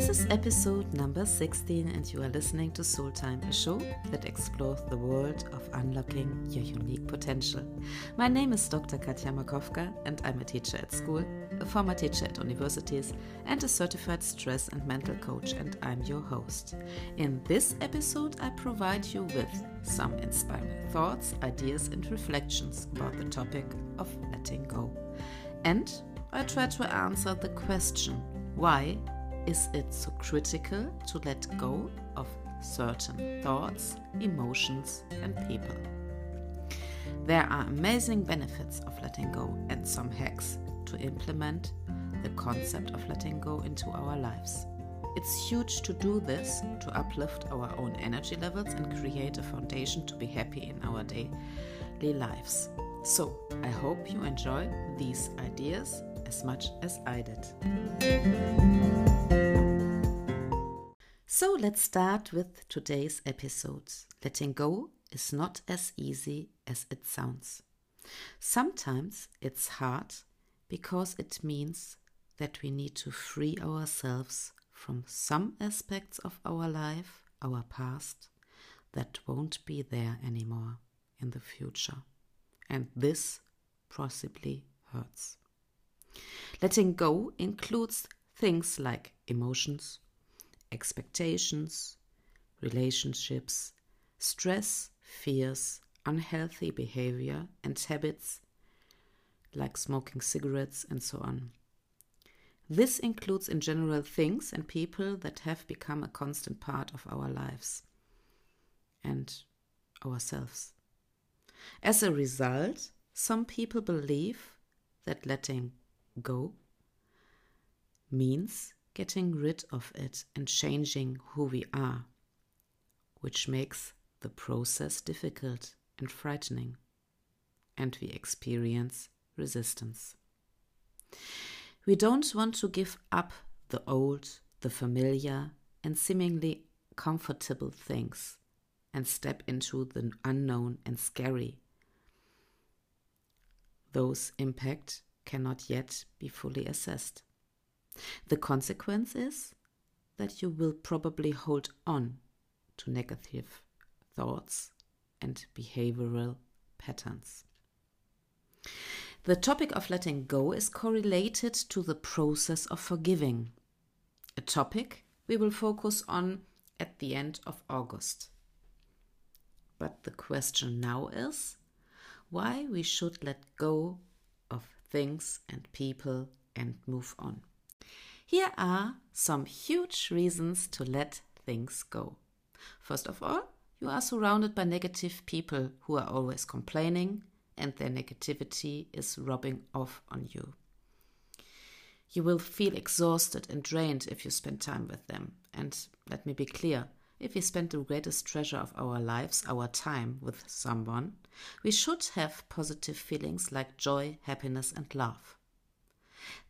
This is episode number 16, and you are listening to Soul Time, a show that explores the world of unlocking your unique potential. My name is Dr. Katja Makowka, and I'm a teacher at school, a former teacher at universities, and a certified stress and mental coach, and I'm your host. In this episode, I provide you with some inspiring thoughts, ideas, and reflections about the topic of letting go. And I try to answer the question why is it so critical to let go of certain thoughts, emotions, and people? There are amazing benefits of letting go and some hacks to implement the concept of letting go into our lives. It's huge to do this to uplift our own energy levels and create a foundation to be happy in our daily lives. So, I hope you enjoy these ideas as much as I did. So let's start with today's episode. Letting go is not as easy as it sounds. Sometimes it's hard because it means that we need to free ourselves from some aspects of our life, our past, that won't be there anymore in the future. And this possibly hurts. Letting go includes things like emotions, expectations, relationships, stress, fears, unhealthy behavior, and habits like smoking cigarettes and so on. This includes, in general, things and people that have become a constant part of our lives and ourselves. As a result, some people believe that letting go means getting rid of it and changing who we are, which makes the process difficult and frightening, and we experience resistance. We don't want to give up the old, the familiar, and seemingly comfortable things and step into the unknown and scary. Those impact cannot yet be fully assessed. The consequence is that you will probably hold on to negative thoughts and behavioral patterns. The topic of letting go is correlated to the process of forgiving, a topic we will focus on at the end of August. But the question now is why we should let go of things and people and move on. Here are some huge reasons to let things go. First of all, you are surrounded by negative people who are always complaining and their negativity is rubbing off on you. You will feel exhausted and drained if you spend time with them. And let me be clear if we spend the greatest treasure of our lives, our time, with someone, we should have positive feelings like joy, happiness, and love.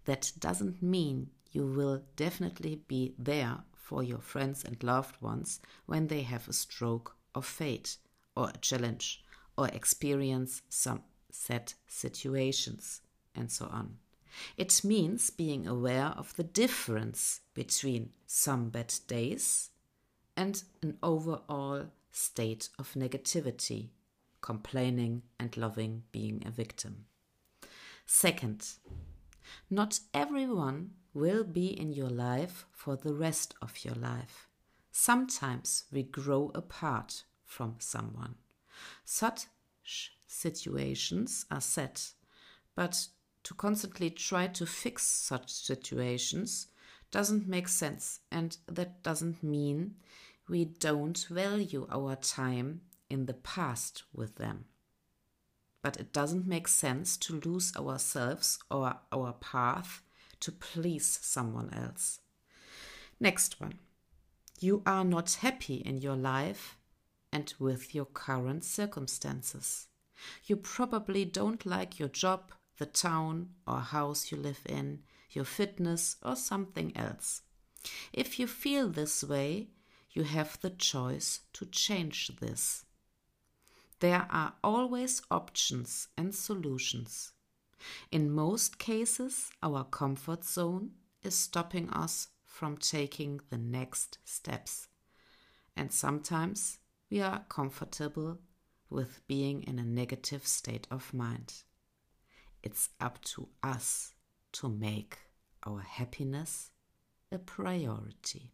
That doesn't mean you will definitely be there for your friends and loved ones when they have a stroke of fate or a challenge or experience some sad situations and so on. It means being aware of the difference between some bad days and an overall state of negativity, complaining and loving being a victim. Second, not everyone will be in your life for the rest of your life. Sometimes we grow apart from someone. Such situations are set, but to constantly try to fix such situations doesn't make sense, and that doesn't mean we don't value our time in the past with them. But it doesn't make sense to lose ourselves or our path to please someone else. Next one. You are not happy in your life and with your current circumstances. You probably don't like your job, the town or house you live in, your fitness, or something else. If you feel this way, you have the choice to change this. There are always options and solutions. In most cases, our comfort zone is stopping us from taking the next steps. And sometimes we are comfortable with being in a negative state of mind. It's up to us to make our happiness a priority.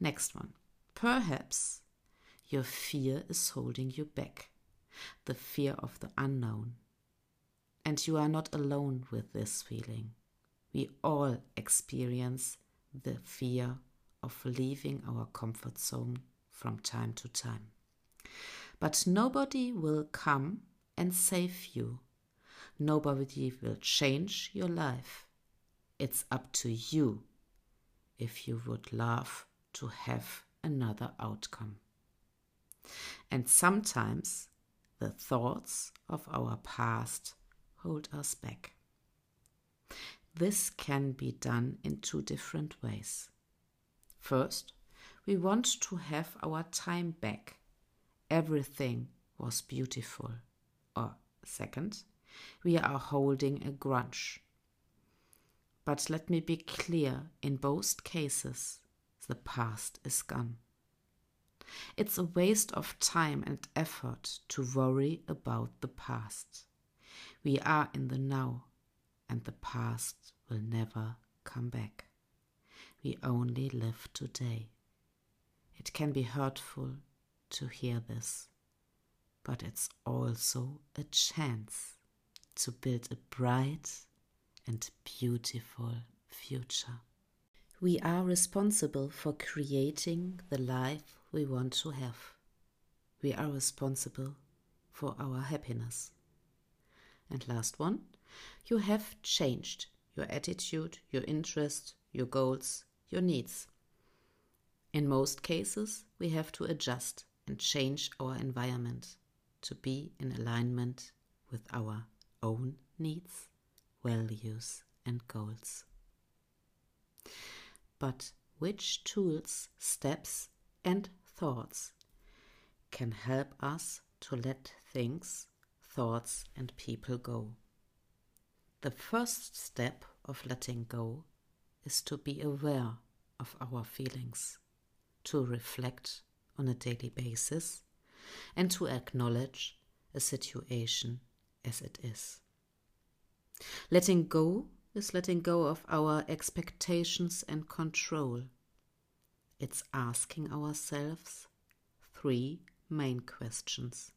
Next one. Perhaps your fear is holding you back, the fear of the unknown. And you are not alone with this feeling. We all experience the fear of leaving our comfort zone from time to time. But nobody will come and save you. Nobody will change your life. It's up to you if you would love to have another outcome. And sometimes the thoughts of our past hold us back. This can be done in two different ways. First, we want to have our time back. Everything was beautiful. Or second, we are holding a grudge. But let me be clear in both cases, the past is gone. It's a waste of time and effort to worry about the past. We are in the now, and the past will never come back. We only live today. It can be hurtful to hear this, but it's also a chance to build a bright and beautiful future. We are responsible for creating the life we want to have. We are responsible for our happiness. And last one, you have changed your attitude, your interest, your goals, your needs. In most cases, we have to adjust and change our environment to be in alignment with our own needs, values, and goals. But which tools, steps, and thoughts can help us to let things, thoughts, and people go? The first step of letting go is to be aware of our feelings, to reflect on a daily basis, and to acknowledge a situation as it is. Letting go is letting go of our expectations and control. It's asking ourselves three main questions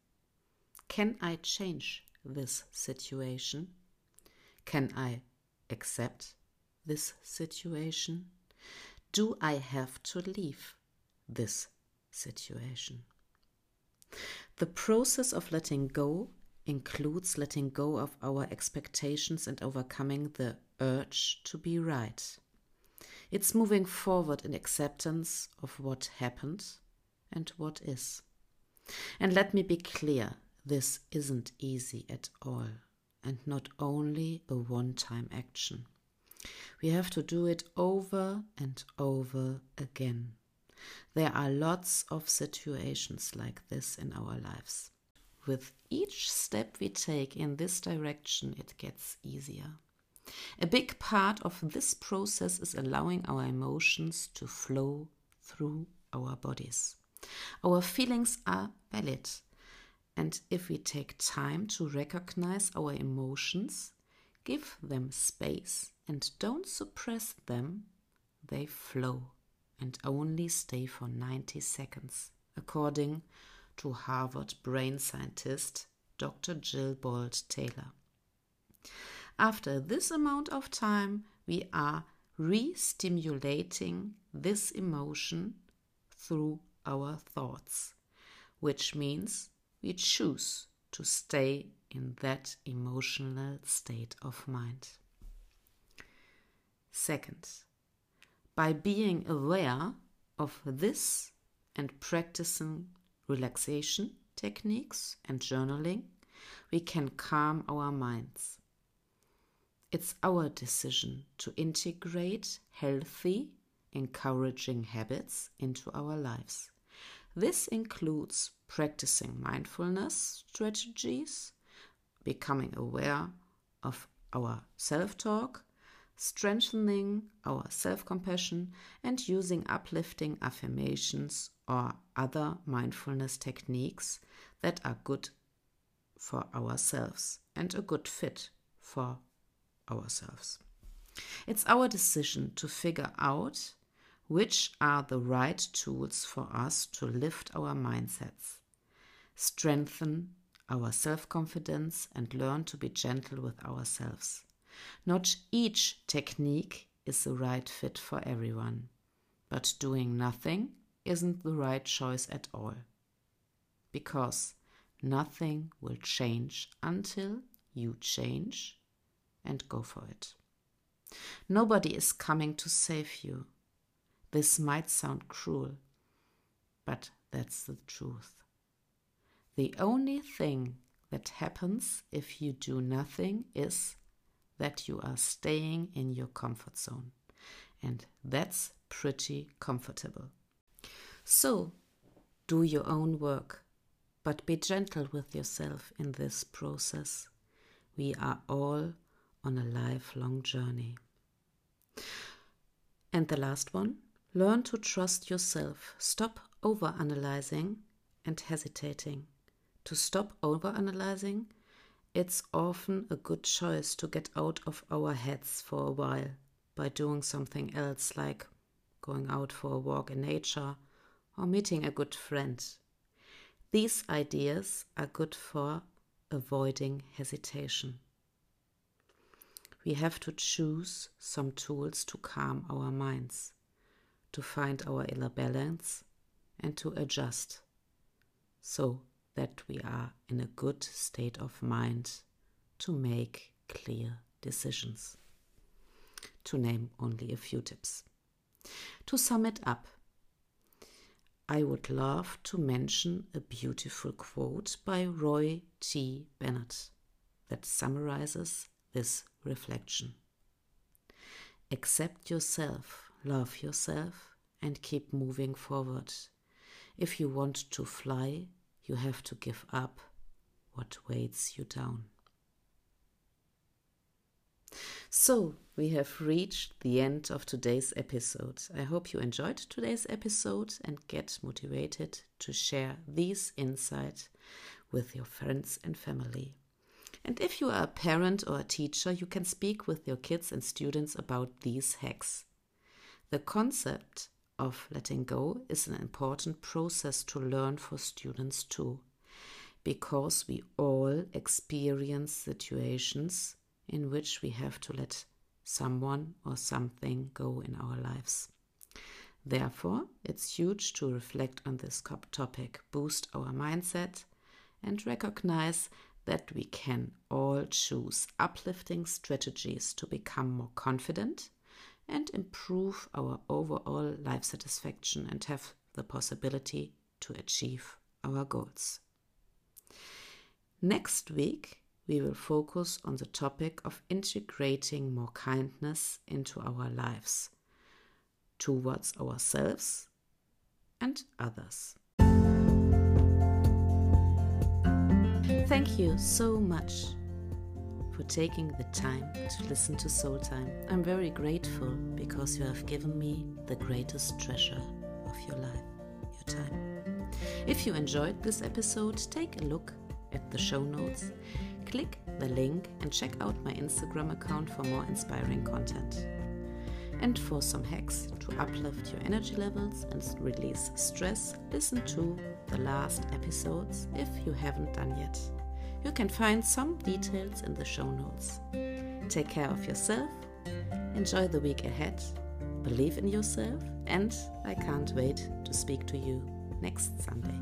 Can I change this situation? Can I accept this situation? Do I have to leave this situation? The process of letting go includes letting go of our expectations and overcoming the urge to be right. It's moving forward in acceptance of what happened and what is. And let me be clear this isn't easy at all, and not only a one time action. We have to do it over and over again. There are lots of situations like this in our lives. With each step we take in this direction, it gets easier. A big part of this process is allowing our emotions to flow through our bodies. Our feelings are valid, and if we take time to recognize our emotions, give them space, and don't suppress them, they flow and only stay for 90 seconds, according to Harvard brain scientist Dr. Jill Bolte Taylor. After this amount of time, we are re stimulating this emotion through our thoughts, which means we choose to stay in that emotional state of mind. Second, by being aware of this and practicing relaxation techniques and journaling, we can calm our minds. It's our decision to integrate healthy, encouraging habits into our lives. This includes practicing mindfulness strategies, becoming aware of our self talk, strengthening our self compassion, and using uplifting affirmations or other mindfulness techniques that are good for ourselves and a good fit for ourselves. It's our decision to figure out which are the right tools for us to lift our mindsets, strengthen our self confidence, and learn to be gentle with ourselves. Not each technique is the right fit for everyone, but doing nothing isn't the right choice at all. Because nothing will change until you change and go for it. Nobody is coming to save you. This might sound cruel, but that's the truth. The only thing that happens if you do nothing is that you are staying in your comfort zone. And that's pretty comfortable. So, do your own work, but be gentle with yourself in this process. We are all on a lifelong journey. And the last one learn to trust yourself. Stop over analyzing and hesitating. To stop over analyzing, it's often a good choice to get out of our heads for a while by doing something else like going out for a walk in nature or meeting a good friend. These ideas are good for avoiding hesitation we have to choose some tools to calm our minds, to find our inner balance, and to adjust so that we are in a good state of mind to make clear decisions. To name only a few tips. To sum it up, I would love to mention a beautiful quote by Roy T. Bennett that summarizes this reflection. Accept yourself, love yourself, and keep moving forward. If you want to fly, you have to give up what weights you down. So, we have reached the end of today's episode. I hope you enjoyed today's episode and get motivated to share these insights with your friends and family. And if you are a parent or a teacher, you can speak with your kids and students about these hacks. The concept of letting go is an important process to learn for students too, because we all experience situations in which we have to let someone or something go in our lives. Therefore, it's huge to reflect on this topic, boost our mindset, and recognize that we can all choose uplifting strategies to become more confident and improve our overall life satisfaction and have the possibility to achieve our goals. Next week, we will focus on the topic of integrating more kindness into our lives towards ourselves and others. Thank you so much for taking the time to listen to Soul Time. I'm very grateful because you have given me the greatest treasure of your life, your time. If you enjoyed this episode, take a look at the show notes, click the link, and check out my Instagram account for more inspiring content. And for some hacks to uplift your energy levels and release stress, listen to the last episodes if you haven't done yet. You can find some details in the show notes. Take care of yourself, enjoy the week ahead, believe in yourself, and I can't wait to speak to you next Sunday.